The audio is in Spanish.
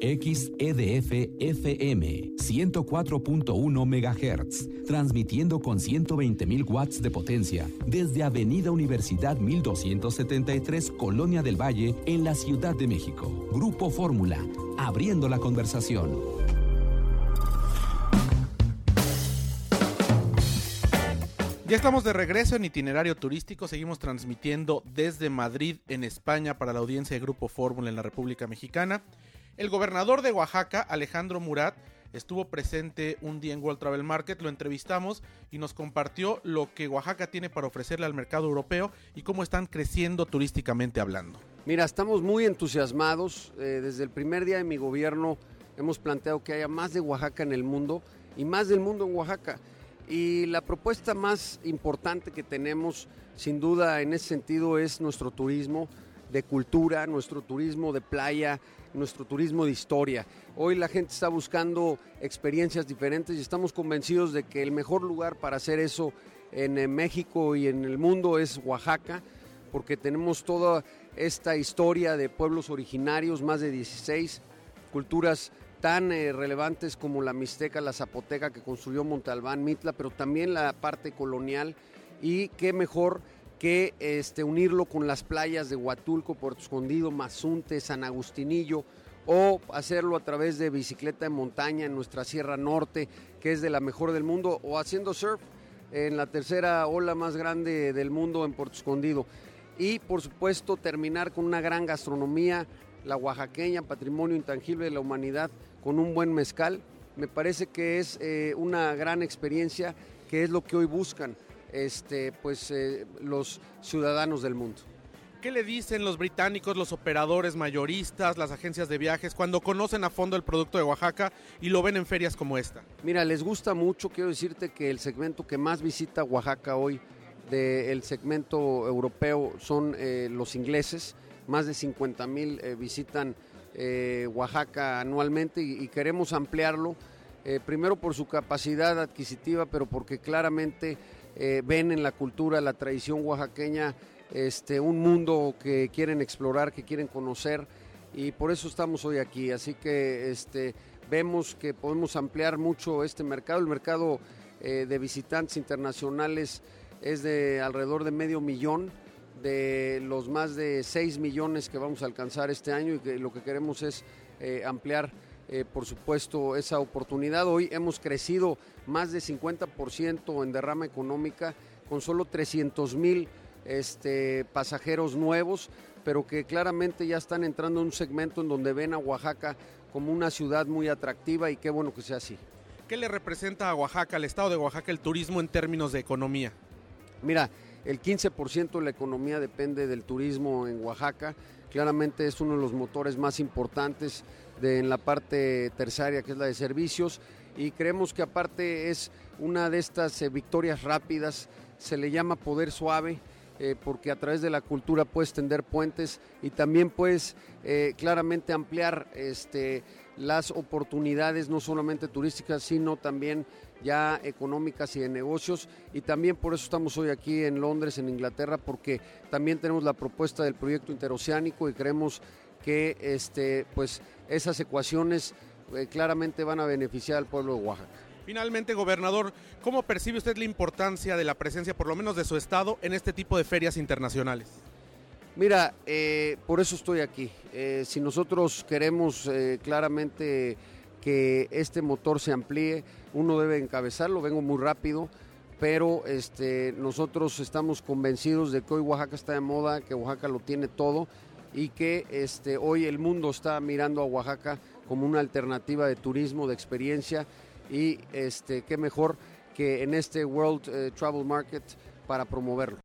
XEDF FM 104.1 MHz, transmitiendo con 120.000 watts de potencia desde Avenida Universidad 1273, Colonia del Valle, en la Ciudad de México. Grupo Fórmula, abriendo la conversación. Ya estamos de regreso en itinerario turístico, seguimos transmitiendo desde Madrid, en España, para la audiencia de Grupo Fórmula en la República Mexicana. El gobernador de Oaxaca, Alejandro Murat, estuvo presente un día en World Travel Market, lo entrevistamos y nos compartió lo que Oaxaca tiene para ofrecerle al mercado europeo y cómo están creciendo turísticamente hablando. Mira, estamos muy entusiasmados. Eh, desde el primer día de mi gobierno hemos planteado que haya más de Oaxaca en el mundo y más del mundo en Oaxaca. Y la propuesta más importante que tenemos, sin duda en ese sentido, es nuestro turismo de cultura, nuestro turismo de playa, nuestro turismo de historia. Hoy la gente está buscando experiencias diferentes y estamos convencidos de que el mejor lugar para hacer eso en eh, México y en el mundo es Oaxaca, porque tenemos toda esta historia de pueblos originarios, más de 16 culturas tan eh, relevantes como la mixteca, la zapoteca que construyó Montalbán, Mitla, pero también la parte colonial y qué mejor que este, unirlo con las playas de Huatulco, Puerto Escondido, Mazunte, San Agustinillo, o hacerlo a través de bicicleta de montaña en nuestra Sierra Norte, que es de la mejor del mundo, o haciendo surf en la tercera ola más grande del mundo en Puerto Escondido. Y por supuesto terminar con una gran gastronomía, la oaxaqueña, patrimonio intangible de la humanidad, con un buen mezcal. Me parece que es eh, una gran experiencia, que es lo que hoy buscan este, pues, eh, los ciudadanos del mundo. ¿Qué le dicen los británicos, los operadores mayoristas, las agencias de viajes cuando conocen a fondo el producto de Oaxaca y lo ven en ferias como esta? Mira, les gusta mucho, quiero decirte que el segmento que más visita Oaxaca hoy del segmento europeo son eh, los ingleses, más de 50 mil eh, visitan Oaxaca anualmente y, y queremos ampliarlo, primero por su capacidad adquisitiva, pero porque claramente eh, ven en la cultura, la tradición oaxaqueña, este, un mundo que quieren explorar, que quieren conocer y por eso estamos hoy aquí. Así que este, vemos que podemos ampliar mucho este mercado. El mercado eh, de visitantes internacionales es de alrededor de medio millón de los más de 6 millones que vamos a alcanzar este año y que lo que queremos es eh, ampliar eh, por supuesto, esa oportunidad. Hoy hemos crecido más de 50% en derrama económica con solo 300 mil este, pasajeros nuevos, pero que claramente ya están entrando en un segmento en donde ven a Oaxaca como una ciudad muy atractiva y qué bueno que sea así. ¿Qué le representa a Oaxaca, al estado de Oaxaca, el turismo en términos de economía? Mira, el 15% de la economía depende del turismo en Oaxaca. Claramente es uno de los motores más importantes en la parte terciaria, que es la de servicios, y creemos que aparte es una de estas eh, victorias rápidas, se le llama poder suave, eh, porque a través de la cultura puedes tender puentes y también puedes eh, claramente ampliar este, las oportunidades, no solamente turísticas, sino también ya económicas y de negocios. Y también por eso estamos hoy aquí en Londres, en Inglaterra, porque también tenemos la propuesta del proyecto interoceánico y creemos que este, pues, esas ecuaciones eh, claramente van a beneficiar al pueblo de Oaxaca. Finalmente, gobernador, ¿cómo percibe usted la importancia de la presencia, por lo menos de su estado, en este tipo de ferias internacionales? Mira, eh, por eso estoy aquí. Eh, si nosotros queremos claramente que este motor se amplíe, uno debe encabezarlo, vengo muy rápido, pero este, nosotros estamos convencidos de que hoy Oaxaca está de moda, que Oaxaca lo tiene todo y que este, hoy el mundo está mirando a Oaxaca como una alternativa de turismo, de experiencia y este, qué mejor que en este World eh, Travel Market para promoverlo.